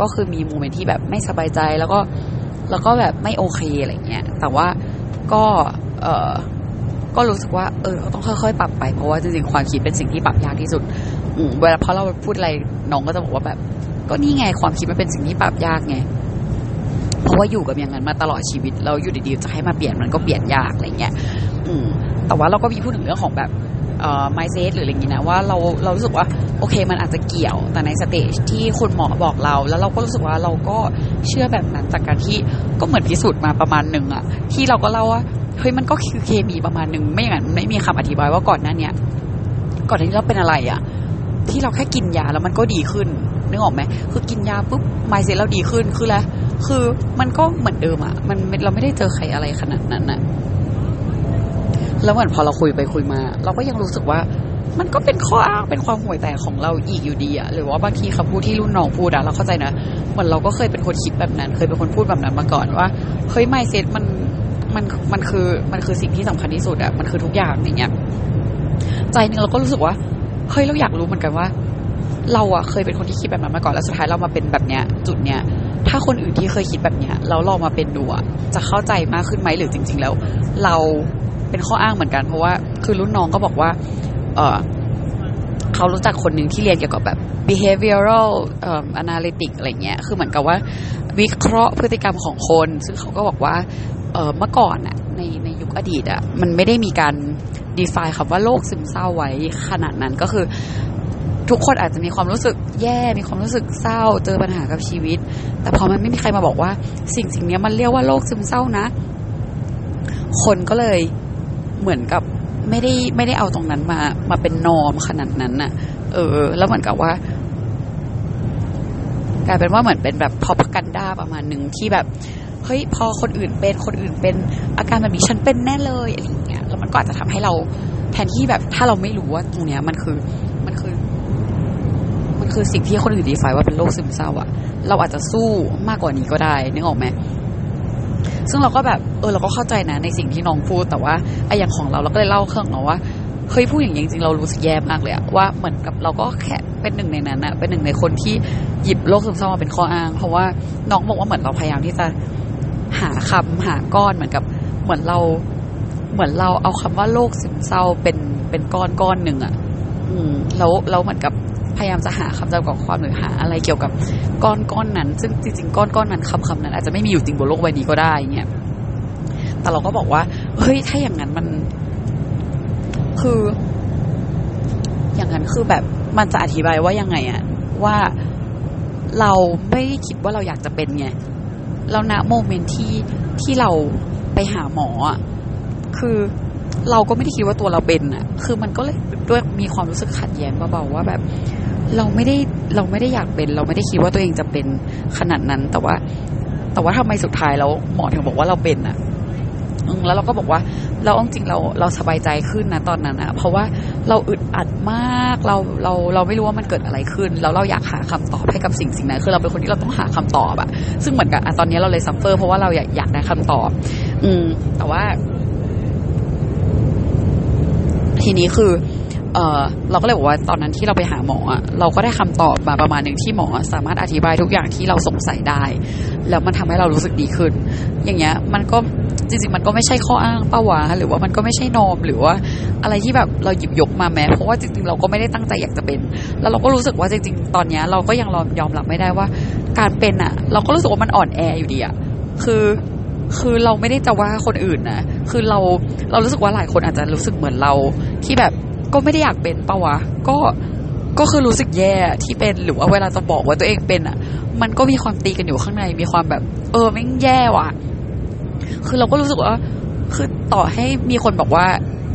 ก็คือมี moment ที่แบบไม่สบายใจแล้วก็แล้วก็แบบไม่โอเคอะไรเงี้ย แต่ว่าก็เออก็รู้สึกว่าเออต้องค่อยๆ ปรับไปเพราะว่าจริงๆความคิดเป็นสิ่งที่ปรับยากที่สุดอืเวลาพอเราพูดอะไรน้องก็จะบอกว่าแบบ ก็นี่ไงความคิดมันเป็นสิ่งที่ปรับยากไง เพราะว่าอยู่กับอย่างนั้นมาตลอดชีวิตเราอยู่ดีๆจะให้มาเปลี่ยนมันก็เปลี่ยนยากอะไรเงี้ยอืมแต่ว่าเราก็มีพูดถึงเรื่องของแบบเอ่อ mindset หรืออะไรเงี้ยนะว่าเราเรารู้สึกว่าโอเคมันอาจจะเกี่ยวแต่ใน stage ที่คุณหมอบอกเรา แล้วเราก็รู้สึกว่าเราก็เชื่อแบบนั้นจากการที่ก็เหมือนพิสูจน์มาประมาณหนึ่งอะที่เราก็เล่าว่าเฮ้ยมันก็คือเคมีประมาณหนึ่งไม่อย่างนั้นไม่มีคำอธิบายว่าก่อนหน้าเนี้ยก่อนที่เราเป็นอะไรอะที่เราแค่กินยาแล้วมันก็ดีขึ้นนึกออกไหมคือกินยาปุ๊บไมเซสเราดีขึ้นคือแล้ว คือมันก็เหมือนเดิมอะมันเราไม่ได้เจอใครอะไรขนาดนั้นอะแล้วเหมือนพอเราคุยไปคุยมา เราก็ยังรู้สึกว่า มันก็เป็นข้ออ้างเป็นความห่วยแตกของเราอีกอยู่ดีอะหรือว่าบางทีคำพูดที่รุ่นน้องพูดอะเราเข้าใจนะเหมือนเราก็เคยเป็นคนคิดแบบนั้น เคยเป็นคนพูดแบบนั้นมาก่อนว่าเฮ้ยไม่เซ็ตมันมันมันคือมันคือสิ่งที่สำคัญที่สุดอะมันคือทุกอย่างอย่างเงี้ยใจนึงเราก็รู้สึกว่าเฮ้ยเราอยากรู้เหมือนกันว่า เราอะเคยเป็นคนที่คิดแบบนั้นมาก่อนแล้วสุดท้ายเรามาเป็นแบบเนี้ย จุดเนี้ย ถ้าคนอื่นที่เคยคิดแบบเนี้ยเราลองมาเป็นดูอะจะเข้าใจมากขึ้นไหมหรือจริง ๆ แล้ว เราเป็นข้ออ้างเหมือนกัน เพราะว่าคือรุ่นน้องก็บอกว่า เออเขารู้จักคนหนึ่งที่เรียนเกี่ยวกับแบบ behavioral analytic อะไรเงี้ย คือเหมือนกับว่า วิเคราะห์พฤติกรรมของคน ซึ่งเขาก็บอกว่าเมื่อก่อนอะในในยุคอดีตอะมันไม่ได้มีการดีไซน์คำว่าโรคซึมเศร้าไว้ขนาดนั้นก็คือ ทุกคนอาจจะมีความรู้สึกแย่มีความรู้สึกเศร้า เจอปัญหากับชีวิต แต่พอมันไม่มีใครมาบอกว่า สิ่งสิ่งนี้มันเรียกว่าโรคซึมเศร้านะ คนก็เลยเหมือนกับไม่ได้ไม่ได้เอาตรงนั้นมา มาเป็นนอมขนาดนั้นน่ะ เออ แล้วเหมือนกับว่า กลายเป็นว่าเหมือนเป็นแบบพอพักันด้าประมาณหนึ่งที่แบบเฮ้ยพอคนอื่นเป็นคนอื่นเป็นอาการแบบนี้ฉันเป็นแน่เลยอะไรอย่างเงี้ยแล้วมันก็อาจจะทำให้เราแทนที่แบบถ้าเราไม่รู้ว่าตรงเนี้ยมันคือ คือสิ่งที่คนอื่นดีไฟว่าเป็นโรคซึมเศร้าอะเราอาจจะสู้มากกว่านี้ก็ได้นึกออกไหมซึ่งเราก็แบบเออเราก็เข้าใจนะในสิ่งที่น้องพูดแต่ว่าไอ้อย่างของเราเราก็เลยเล่าเครื่องเนาะว่าเฮ้ยพูดอย่างนี้จริงเรารู้สึกแย่มากเลยอะว่าเหมือนกับเราก็แค่เป็นหนึ่งในนั้นอะเป็นหนึ่งในคนที่หยิบโรคซึมเศร้ามาเป็นข้ออ้าง เพราะว่าน้องบอกว่าเหมือนเราพยายามที่จะหาคำหาก้อนเหมือนกับเหมือนเราเหมือนเราเอาคำว่าโรคซึมเศร้าเป็นเป็นก้อนก้อนหนึ่งอะอืมแล้วแล้วเหมือนกับ พยายามจะหาคำจำกัดความหรือหาอะไรเกี่ยวกับก้อนก้อนนั้น ซึ่งจริงๆก้อนก้อนนั้นคำคำนั้น อาจจะไม่มีอยู่จริงบนโลกใบนี้ก็ได้เงี้ยแต่เราก็บอกว่า เฮ้ยถ้าอย่างนั้นมัน คือ อย่างนั้นคือแบบมันจะอธิบายว่ายังไงอะว่าเราไม่ได้คิดว่าเราอยากจะเป็นไงแล้วณโมเมนต์ที่ที่เราไปหาหมออะคือ เราก็ไม่ได้คิดว่าตัวเราเป็นอะคือมันก็เลยด้วยมีความรู้สึกขัดแย้งเบาๆว่าแบบ เราไม่ได้เราไม่ได้อยากเป็น เราไม่ได้คิดว่าตัวเองจะเป็นขนาดนั้น แต่ว่า แต่ว่าทำไมสุดท้ายแล้วหมอถึงบอกว่าเราเป็นอะแล้วเราก็บอกว่าเราจริงเราเราสบายใจขึ้นนะตอนนั้นอะเพราะว่าเราอึดอัดมากเราเราเราไม่รู้ว่ามันเกิดอะไรขึ้น แล้วเราอยากหาคำตอบให้กับสิ่งสิ่งนั้นคือเราเป็นคนที่เราต้องหาคำตอบอะซึ่งเหมือนกับตอนนี้เราเลย suffer เพราะว่าเราอยากอยากได้คำตอบ อืมแต่ว่า ทีนี้คือเออเราก็เลยบอกว่าตอนนั้นที่เราไปหาหมออะเราก็ได้คำตอบมาประมาณหนึ่งที่หมอสามารถอธิบายทุกอย่างที่เราสงสัยได้ แล้วมันทำให้เรารู้สึกดีขึ้น อย่างเงี้ยมันก็จริงๆมันก็ไม่ใช่ข้ออ้างป้าวะหรือว่ามันก็ไม่ใช่นอมหรือว่าอะไรที่แบบเราหยิบยกมาแม้เพราะว่าจริงๆเราก็ไม่ได้ตั้งใจอยากจะเป็น แล้วเราก็รู้สึกว่าจริงๆ ตอนเนี้ยเราก็ยังยอมรับไม่ได้ว่า การเป็นอะเราก็รู้สึกว่ามันอ่อนแออยู่ดีอะคือ คือเราไม่ได้จะว่าคนอื่นนะคือเราเรารู้สึกว่าหลายคนอาจจะรู้สึกเหมือนเรา ที่แบบก็ไม่ได้อยากเป็นปะวะก็ก็คือรู้สึกแย่ที่เป็นหรือว่าเวลาจะบอกว่าตัวเองเป็นอะ มันก็มีความตีกันอยู่ข้างในมีความแบบ เออไม่งแย่ว่ะ คือเราก็รู้สึกว่า คือต่อให้มีคนบอกว่า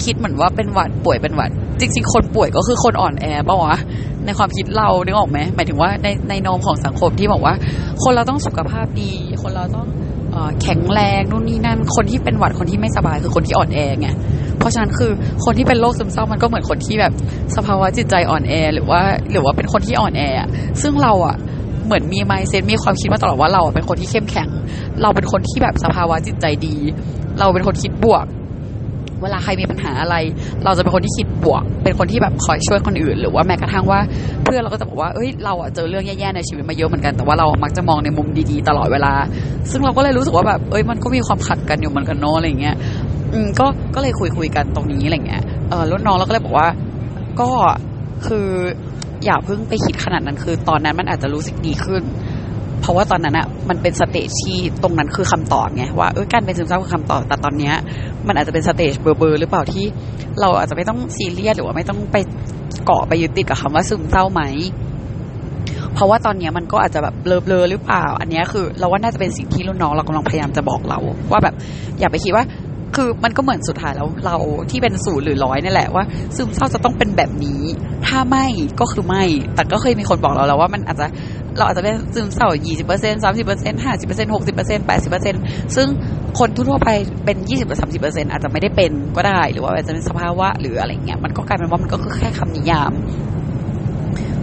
คิดเหมือนว่าเป็นหวัดป่วยเป็นหวัด จริง ๆ คนป่วยก็คือคนอ่อนแอปะวะในความคิดเรานึกออกไหมหมายถึงว่าในในนมของสังคมที่บอกว่า คนเราต้องสุขภาพดี คนเราต้อง แข็งแรงนู่นนี่นั่น คนที่เป็นหวัดคนที่ไม่สบายคือคนที่อ่อนแอไงเพราะฉะนั้นคือคนที่เป็นโรคซึมเศร้ามันก็เหมือนคนที่แบบสภาวะจิตใจอ่อนแอ หรือว่าหรือว่าเป็นคนที่อ่อนแอ ซึ่งเราอะเหมือนมีไมเซ็ตมีความคิดมาตลอดว่าเราเป็นคนที่เข้มแข็ง เราเป็นคนที่แบบสภาวะจิตใจดี เราเป็นคนคิดบวก เวลาใครมีปัญหาอะไร เราจะเป็นคนที่คิดบวก เป็นคนที่แบบคอยช่วยคนอื่น หรือว่าแม้กระทั่งว่าเพื่อนเราก็จะบอกว่าเอ้ยเราอะเจอเรื่องแย่ๆในชีวิตมาเยอะเหมือนกันแต่ว่าเรามักจะมองในมุมดีๆตลอดเวลา ซึ่งเราก็เลยรู้สึกว่าแบบเอ้ยมันก็มีความขัดกันอยู่เหมือนกันเนาะอะไรเงี้ยอืมก็ก็เลยคุยคุยกันตรงนี้อะไรเงี้ยเออรุ่นน้องเราก็เลยบอกว่า ก็คืออย่าเพิ่งไปคิดขนาดนั้นคือ ตอนนั้นมันอาจจะรู้สึกดีขึ้น เพราะว่าตอนนั้นอะมันเป็น stage ที่ตรงนั้นคือคำตอบไงว่าเออการเป็นซึมเศร้าคือคำตอบแต่ตอนเนี้ยมันอาจจะเป็น stage เบลอเบลอหรือเปล่าที่เราอาจจะไม่ต้องซีเรียสหรือว่าไม่ต้องไปเกาะไปยึดติดกับคำว่าซึมเศร้าไหมเพราะว่าตอนนี้มันก็อาจจะแบบเบลอๆหรือเปล่า อันนี้คือเราว่าน่าจะเป็นสิ่งที่รุ่นน้องเรากำลังพยายามจะบอกเรา ว่าแบบอย่าไปคิดว่า คือมันก็เหมือนสุดท้ายแล้วเราที่เป็นศูนย์หรือร้อยนี่แหละว่า ซึมเศร้าจะต้องเป็นแบบนี้ ถ้าไม่ก็คือไม่ แต่ก็เคยมีคนบอกเราแล้วว่ามันอาจจะ เราอาจจะเป็นซึมเศร้ายี่สิบเปอร์เซ็นสามสิบเปอร์เซ็นห้าสิบเปอร์เซ็นหกสิบเปอร์เซ็นแปดสิบเปอร์เซ็นซึ่งคนทั่วไปเป็นยี่สิบสามสิบเปอร์เซ็นอาจจะไม่ได้เป็นก็ได้ หรือว่าอาจจะเป็นสภาวะหรืออะไรเงี้ย มันก็กลายเป็นว่ามันก็คือแค่คำนิยาม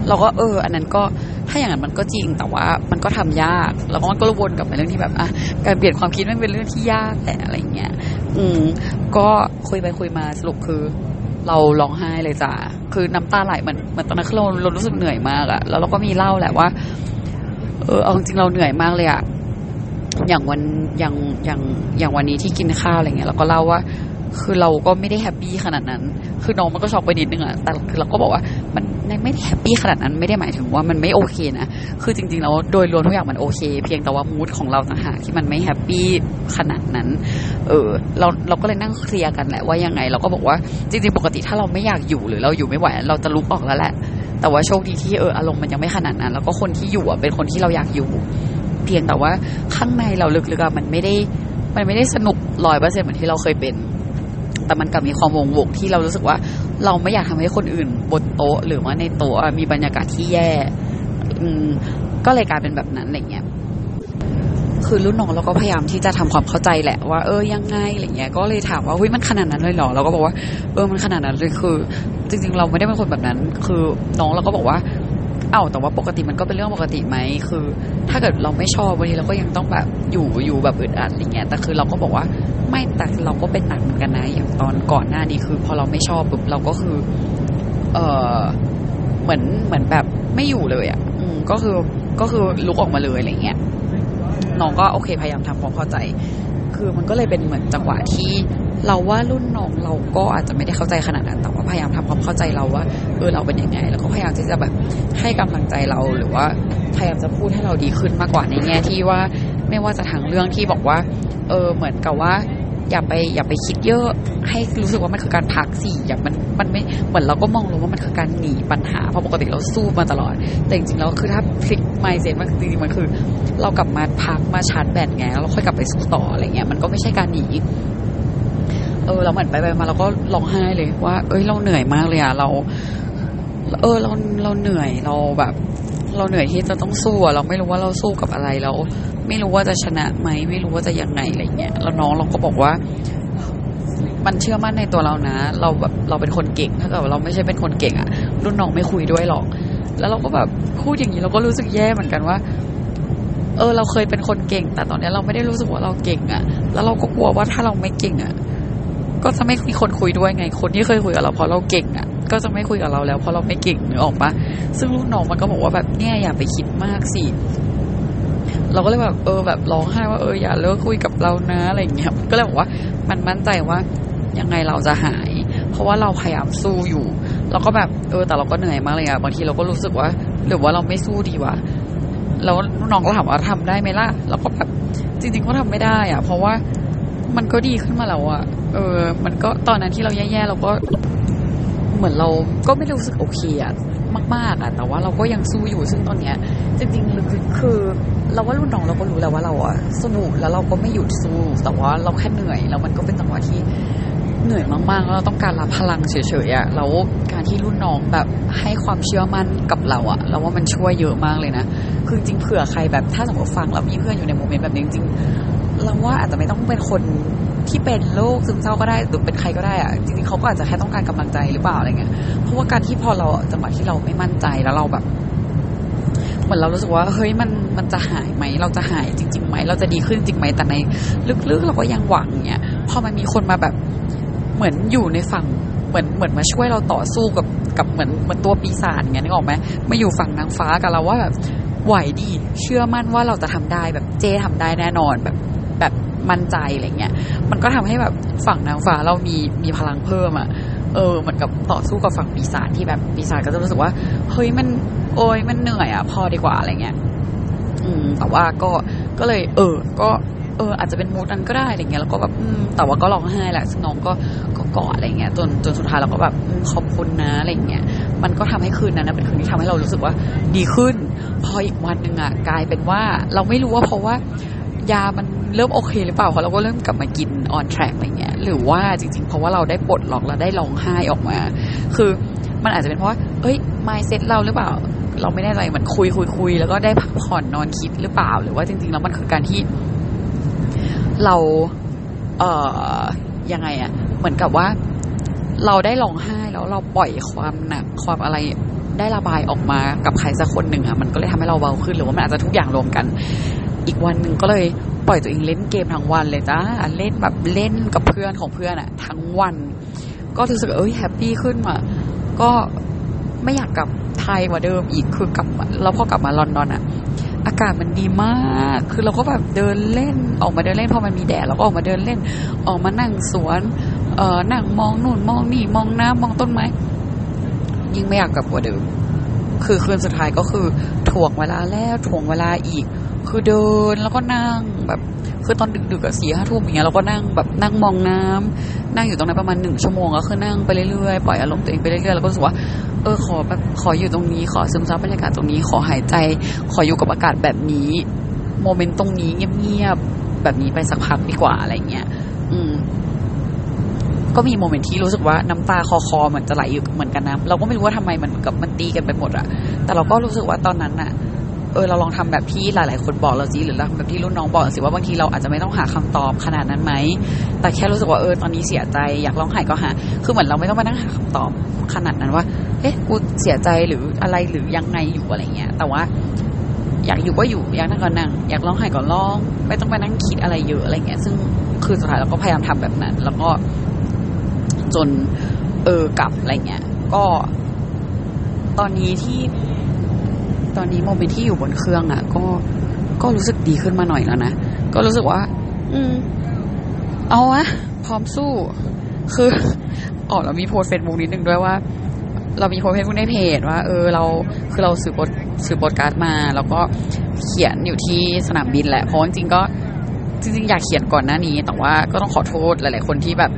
เราก็เออ อันนั้นก็ถ้าอย่างนั้นมันก็จริง แต่ว่ามันก็ทำยาก แล้วก็มันก็วนกลับไปเรื่องที่แบบอะการเปลี่ยนความคิดมันเป็นเรื่องที่ยากแต่อะไรเงี้ย อืม ก็คุยไปคุยมาสรุปคือ เราร้องไห้เลยจ้ะคือน้ำตาไหลเหมือนเหมือนตอนนั้นเราเรารู้สึกเหนื่อยมากอะแล้วเราก็มีเล่าแหละว่า เออเอาจริงเราเหนื่อยมากเลยอะอย่างวันอย่างอย่างอย่างวันนี้ที่กินข้าวอะไรเงี้ยเราก็เล่าว่า คือเราก็ไม่ได้แฮปปี้ขนาดนั้น คือน้องมันก็ช็อกไปนิดนึงอะแต่คือเราก็บอกว่า มันไม่ happy ขนาดนั้นไม่ได้หมายถึงว่ามันไม่โอเคนะคือจริงๆแล้วโดยรวมทุกอย่างมันโอเค เพียงแต่ว่า mood ของเราต่างหากที่มันไม่ happy ขนาดนั้น เออเราเราก็เลยนั่งเคลียร์กันแหละว่ายังไง เราก็บอกว่าจริงๆปกติถ้าเราไม่อยากอยู่หรือเราอยู่ไม่ไหวเราจะลุกออกแล้วแหละ แต่ว่าโชคดีที่เอออารมณ์มันยังไม่ขนาดนั้น แล้วก็คนที่อยู่เป็นคนที่เราอยากอยู่ เพียงแต่ว่าข้างในเราลึกๆมันไม่ได้มันไม่ได้สนุกร้อยเปอร์เซ็นต์เหมือนที่เราเคยเป็นแต่มันกลับมีความวงวงที่เรารู้สึกว่า เราไม่อยากทำให้คนอื่นบนโต๊ะ หรือว่าในโต๊ะมีบรรยากาศที่แย่ อืม ก็เลยกลายเป็นแบบนั้นอะไรเงี้ยคือรุ่นน้องเราก็พยายามที่จะทำความเข้าใจแหละว่าเออยังไงอะไรเงี้ยก็เลยถามว่าเฮ้ยมันขนาดนั้นเลยเหรอเราก็บอกว่า เออมันขนาดนั้นเลยคือ จริง ๆ เราไม่ได้เป็นคนแบบนั้น คือน้องเราก็บอกว่า เอ้าแต่ว่าปกติมันก็เป็นเรื่องปกติไหมคือ ถ้าเกิดเราไม่ชอบวันนี้เราก็ยังต้องแบบอยู่อยู่แบบอึดอัดอะไรเงี้ยแต่คือเราก็บอกว่าไม่แต่เราก็เป็นหนักเหมือนกันนะอย่างตอนก่อนหน้านี้คือ พอเราไม่ชอบปุ๊บเราก็คือ เออเหมือนเหมือนแบบไม่อยู่เลยอะอืมก็คือก็คือลุกออกมาเลยอะไรเงี้ยน้องก็โอเคพยายามทำความเข้าใจ คือมันก็เลยเป็นเหมือนจังหวะที่ เราว่ารุ่นน้องเราก็อาจจะไม่ได้เข้าใจขนาดนั้นแต่ว่าพยายามทำความเข้าใจเราว่าเออเราเป็นยังไง แล้วก็พยายามที่จะแบบให้กำลังใจเราหรือว่าพยายามจะพูดให้เราดีขึ้นมากกว่าในแง่ที่ว่าไม่ว่าจะทางเรื่องที่บอกว่า เออเหมือนกับว่าอย่าไปอย่าไปคิดเยอะให้รู้สึกว่ามันคือการพักสิอย่ามันมันไม่เหมือนเราก็มองรู้ว่ามันคือการหนีปัญหาเพราะปกติเราสู้มาตลอด แต่จริงๆแล้วคือถ้าพลิกไมเซ็ตมันจริงๆมันคือ เรากลับมาพักมาชาร์จแบตไงแล้วเราค่อยกลับไปสู้ต่ออะไรเงี้ยมันก็ไม่ใช่การหนี เออ เราเหมือนไปไปมาเราก็ร้องไห้เลย ว่า เอ้ยเราเหนื่อยมากเลยอะเรา เออเราเราเหนื่อยเราแบบ เราเหนื่อยที่จะต้องสู้อะเราไม่รู้ว่าเราสู้กับอะไรเราไม่รู้ว่าจะชนะไหมไม่รู้ว่าจะยังไงอะไรเงี้ยแล้วน้องเราก็บอกว่า มันเชื่อมั่นในตัวเรานะ เราแบบเราเป็นคนเก่งถ้าเกิดเราไม่ใช่เป็นคนเก่งอะรุ่นน้องไม่คุยด้วยหรอก แล้วเราก็แบบพูดอย่างนี้เราก็รู้สึกแย่เหมือนกันว่าเออเราเคยเป็นคนเก่ง แต่ตอนนี้เราไม่ได้รู้สึกว่าเราเก่งอะแล้วเราก็กลัวว่าถ้าเราไม่เก่งอะ ก็จะไม่มีคนคุยด้วยไง คนที่เคยคุยกับเราเพราะเราเก่งอะก็จะไม่คุยกับเราแล้วเพราะเราไม่เก่งนึกออกปะซึ่งรุ่นน้องมันก็บอกว่าแบบเนี่ยอย่าไปคิดมากสิเราก็เลยแบบเออแบบร้องไห้ว่าเอออย่าเลิกคุยกับเรานะอะไรเงี้ยก็เลยบอกว่ามันมั่นใจว่ายังไงเราจะหาย เพราะว่าเราพยายามสู้อยู่เราก็แบบเออแต่เราก็เหนื่อยมากเลยอะบางทีเราก็รู้สึกว่าหรือว่าเราไม่สู้ดีวะแล้วน้องก็ถามว่าทำได้ไหมล่ะเราก็แบบจริงๆก็ทำไม่ได้อะเพราะว่า มันก็ดีขึ้นมาแล้วอะเออ มันก็ตอนนั้นที่เราแย่ๆเราก็เหมือนเราก็ไม่รู้สึกโอเคอะมาก ๆอะแต่ว่าเราก็ยังสู้อยู่ซึ่งตอนเนี้ย จริงๆลึกๆคือ เราว่ารุ่นน้องเราก็รู้แล้วว่าเราอะสู้แล้วเราก็ไม่หยุดสู้ แต่ว่าเราแค่เหนื่อยแล้วมันก็เป็นจังหวะที่เหนื่อยมากๆแล้วเราต้องการรับพลังเฉยๆอะแล้วการที่รุ่นน้องแบบให้ความเชื่อมั่นกับเราอะเราว่ามันช่วยเยอะมากเลยนะ คือจริงเผื่อใครแบบถ้าสมมติฟังแล้วมีเพื่อนอยู่ในโมเมนต์แบบนี้จริง เราว่าอาจจะไม่ต้องเป็นคนที่เป็นโรคซึมเศร้าก็ได้หรือเป็นใครก็ได้อะจริงๆเขาก็อาจจะแค่ต้องการกำลังใจหรือเปล่าอะไรเงี้ยเพราะว่าการที่พอเราจังหวะที่เราไม่มั่นใจแล้วเราแบบเหมือนเรารู้สึกว่าเฮ้ยมันมันจะหายไหมเราจะหายจริงๆไหมเราจะดีขึ้นจริงไหมแต่ในลึกๆเราก็ยังหวังเนี่ยพอมันมีคนมาแบบเหมือนอยู่ในฝั่งเหมือนเหมือนมาช่วยเราต่อสู้กับกับเหมือนเหมือนตัวปีศาจเงี้ยนึกออกไหมมาอยู่ฝั่งนางฟ้ากับเราว่าแบบไหวดี เชื่อมั่นว่าเราจะทำได้แบบเจทำได้แน่นอนแบบ มั่นใจอะไรเงี้ยมันก็ทำให้แบบฝั่งนางฟ้าเรามีมีพลังเพิ่มอะเออเหมือนกับต่อสู้กับฝั่งปีศาจที่แบบปีศาจก็จะรู้สึกว่าเฮ้ยมันโอ้ยมันเหนื่อยอะ พอดีกว่าอะไรเงี้ยอืม แต่ว่าก็ก็เลย เออ ก็เอออาจจะเป็นมูดนั้นก็ได้อะไรเงี้ยแล้วก็แบบแต่ว่าก็ร้องไห้แหละซึ่งน้องก็ก็กอดอะไรเงี้ยจนจนสุดท้ายเราก็แบบขอบคุณนะอะไรเงี้ยมันก็ทำให้คืนนั้นเป็นคืนที่ทำให้เรารู้สึกว่าดีขึ้น พออีกวันหนึ่งอะกลายเป็นว่าเราไม่รู้ว่าเพราะว่า ยามันเริ่มโอเคหรือเปล่าเพราะเราก็เริ่มกลับมากินออนแทร็กอะไรเงี้ยหรือว่าจริง ๆ เพราะว่าเราได้ปลดล็อกเราได้ร้องไห้ออกมา คือมันอาจจะเป็นเพราะว่าเอ้ยไมเซ็ตเราหรือเปล่า เราไม่แน่ใจเหมือนคุยคุยคุยแล้วก็ได้พักผ่อนนอนคิดหรือเปล่า หรือว่าจริง ๆ แล้วมันคือการที่ เรา เอ่อยังไงอะเหมือนกับว่า เราได้ร้องไห้แล้วเราปล่อยความหนักความอะไรได้ระบายออกมากับใครสักคนหนึ่งอะมันก็เลยทำให้เราเบาขึ้นหรือว่ามันอาจจะทุกอย่างรวมกัน อีกวันหนึ่งก็เลยปล่อยตัวเองเล่นเกมทั้งวันเลยจ้าเล่นแบบเล่นกับเพื่อนของเพื่อนอะทั้งวัน ก็รู้สึกเอ้ย happy ขึ้นมาก็ไม่อยากกลับไทยกว่าเดิมอีกคือกลับมาแล้วพอกลับมาลอนดอนอะอากาศมันดีมาก คือเราก็แบบเดินเล่นออกมาเดินเล่นพอมันมีแดดเราก็ออกมาเดินเล่น ออกมานั่งสวนเอ่อนั่งมองนู่นมองนี่มองน้ำมองต้นไม้ยิ่งไม่อยากกลับกว่าเดิม คือคืนสุดท้ายก็คือถ่วงเวลาแล้วถ่วงเวลาอีก คือเดินแล้วก็นั่งแบบ คือตอนดึกๆอะสี่ห้าทุ่มอย่างเงี้ยเราก็นั่งแบบนั่งมองน้ำนั่งอยู่ตรงนั้นประมาณหนึ่งชั่วโมงก็คือนั่งไปเรื่อยๆปล่อยอารมณ์ตัวเองไปเรื่อยๆแล้วก็รู้สึกว่าเออขอแบบขออยู่ตรงนี้ ขอซึมซับบรรยากาศตรงนี้ ขอหายใจ ขออยู่กับอากาศแบบนี้ โมเมนต์ตรงนี้เงียบๆแบบนี้ไปสักพักดีกว่าอะไรเงี้ยอืมก็มีโมเมนต์ที่รู้สึกว่าน้ำตาคอคอเหมือนจะไหลอยู่เหมือนกันนะเราก็ไม่รู้ว่าทำไมมันกับมันตีกันไปหมดอะแต่เราก็รู้สึกว่าตอนนั้นอะ เออเราลองทำแบบที่หลาย ๆ คนบอกเราสิหรือเราทำแบบที่รุ่นน้องบอกสิว่าบางทีเราอาจจะไม่ต้องหาคำตอบขนาดนั้นไหมแต่แค่รู้สึกว่าเออตอนนี้เสียใจอยากร้องไห้ก็หาคือเหมือนเราไม่ต้องมานั่งหาคำตอบขนาดนั้นว่าเอ๊ะกูเสียใจหรืออะไรหรือยังไงอยู่อะไรเงี้ย แต่ว่าอยากอยู่ก็อยู่อยากนั่งก็นั่งอยากร้องไห้ก็ร้อง ไม่ต้องไปนั่งคิดอะไรเยอะอะไรเงี้ย ซึ่งคือสุดท้ายเราก็พยายามทำแบบนั้น แล้วก็จนเออกลับอะไรเงี้ย ก็ตอนนี้ที่ ตอนนี้ moment ที่อยู่บนเครื่องอะ่ะ ก็ก็รู้สึกดีขึ้นมาหน่อยแล้วนะก็รู้สึกว่า อืม เอาวะพร้อมสู้ คืออ๋อเรามีโพสต์เฟซบุ๊กนิดนึงด้วยว่า เรามีโพสต์เฟซบุ๊กในเพจว่า เออเราคือเราซื้อโปสซื้อโปสการ์ดมา แล้วก็เขียนอยู่ที่สนามบินแหละเพราะจริงๆก็จริงๆอยากเขียนก่อนหน้านี้ แต่ว่าก็ต้องขอโทษหลาย ๆ คนที่แบบ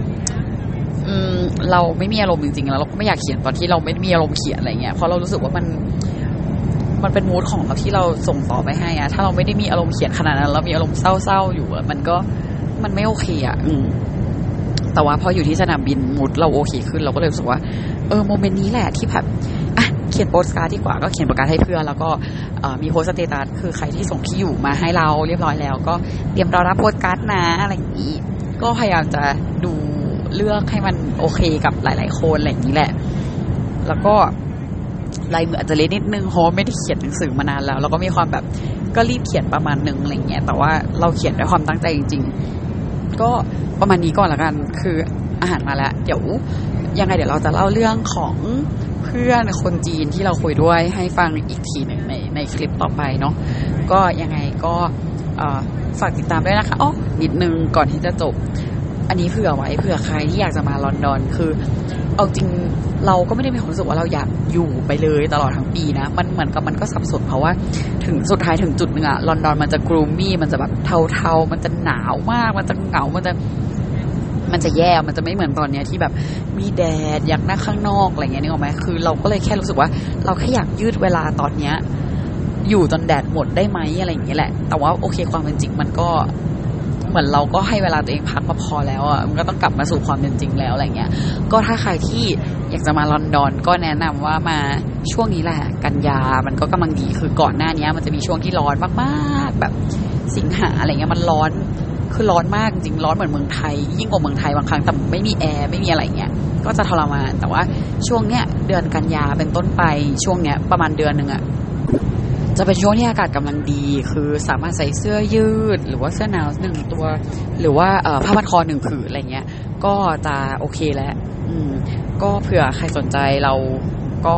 อืม เราไม่มีอารมณ์จริงๆแล้วเราก็ไม่อยากเขียนตอนที่เราไม่มีอารมณ์เขียนอะไรเงี้ยเพราะเรารู้สึกว่ามัน มันเป็น mood ของเราที่เราส่งต่อไปให้อะถ้าเราไม่ได้มีอารมณ์เขียนขนาดนั้นเรามีอารมณ์เศร้าๆอยู่มันก็มันไม่โอเคอะอืมแต่ว่าพออยู่ที่สนามบิน mood เราโอเคขึ้นเราก็เลยรู้สึกว่า เออ moment นี้แหละที่แบบอะเขียนโปสการ์ดดีกว่าก็เขียนโปสการ์ดให้เพื่อนแล้วก็มีโพสต์ status คือใครที่ส่งที่อยู่มาให้เราเรียบร้อยแล้ว ก็เตรียมรอรับโพสการ์ดนะอะไรอย่างนี้ ก็พยายามจะดูเลือกให้มันโอเคกับหลาย ๆ คนอะไรอย่างนี้แหละ แล้วก็ ลายมืออาจจะเล็กนิดนึงเพราะไม่ได้เขียนหนังสือมานานแล้วแล้วก็มีความแบบก็รีบเขียนประมาณหนึ่งอะไรเงี้ยแต่ว่าเราเขียนด้วยความตั้งใจจริง ๆ ก็ประมาณนี้ก่อนละกัน คืออาหารมาแล้ว เดี๋ยวยังไงเดี๋ยวเราจะเล่าเรื่องของเพื่อนคนจีนที่เราคุยด้วยให้ฟังอีกทีหนึ่งในในคลิปต่อไปเนาะก็ยังไงก็ฝากติดตามด้วยนะคะอ๋อนิดนึงก่อนที่จะจบ อันนี้เผื่อไว้เผื่อใครที่อยากจะมาลอนดอนคือ เอาจริงเราก็ไม่ได้มีความรู้สึกว่าเราอยากอยู่ไปเลยตลอดทั้งปีนะ มันเหมือนกับมันก็สับสนเพราะว่า ถึงสุดท้ายถึงจุดหนึ่งอะลอนดอนมันจะกรูมี่มันจะแบบเทาๆ มันจะหนาวมาก มันจะเหงา มันจะมันจะแย่ มันจะไม่เหมือนตอนเนี้ยที่แบบมีแดดอยากนั่งข้างนอกอะไรเงี้ยนึกออกไหมคือ เราก็เลยแค่รู้สึกว่า เราแค่อยากยืดเวลาตอนเนี้ยอยู่จนแดดหมดได้ไหมอะไรอย่างเงี้ยแหละ แต่ว่าโอเคความเป็นจริงมันก็ เหมือนเราก็ให้เวลาตัวเองพักมาพอแล้วอะมันก็ต้องกลับมาสู่ความเป็นจริงแล้วอะไรเงี้ยก็ถ้าใครที่อยากจะมาลอนดอนก็แนะนำว่ามาช่วงนี้แหละ กันยามันก็กำลังดีคือก่อนหน้านี้มันจะมีช่วงที่ร้อนมากๆ แบบสิงหาอะไรเงี้ยมันร้อนคือร้อนมากจริงร้อนเหมือนเมืองไทย ยิ่งกว่าเมืองไทยบางครั้งแต่ไม่มีแอร์ไม่มีอะไรเงี้ยก็จะทรมานแต่ว่าช่วงเนี้ยเดือนกันยาเป็นต้นไปช่วงเนี้ยประมาณเดือนหนึ่งอะ จะเป็นช่วงที่อากาศกำลังดี คือสามารถใส่เสื้อยืด หรือว่าเสื้อหนาวหนึ่งตัว หรือว่าผ้าพันคอหนึ่งผืนอะไรเงี้ย ก็จะโอเคแล้วก็เผื่อใครสนใจเราก็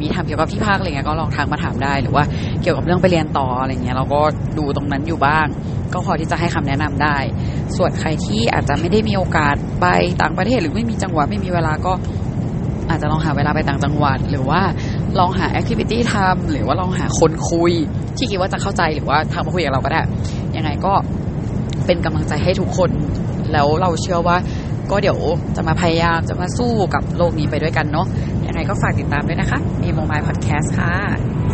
มีทำเกี่ยวกับที่พักอะไรเงี้ยก็ลองทางมาถามได้ หรือว่าเกี่ยวกับเรื่องไปเรียนต่ออะไรเงี้ยเราก็ดูตรงนั้นอยู่บ้าง ก็พอที่จะให้คำแนะนำได้ ส่วนใครที่อาจจะไม่ได้มีโอกาสไปต่างประเทศหรือไม่มีจังหวะไม่มีเวลาก็อาจจะลองหาเวลาไปต่างจังหวัด หรือว่า ลองหาแอคทิวิตี้ทำหรือว่าลองหาคนคุย ที่คิดว่าจะเข้าใจหรือว่าทางมาคุยกับเราก็ได้ ยังไงก็เป็นกำลังใจให้ทุกคน แล้วเราเชื่อว่าก็เดี๋ยวจะมาพยายามจะมาสู้กับโลกนี้ไปด้วยกันเนาะยังไงก็ฝากติดตามด้วยนะคะ มีโมบายพอดแคสต์ค่ะ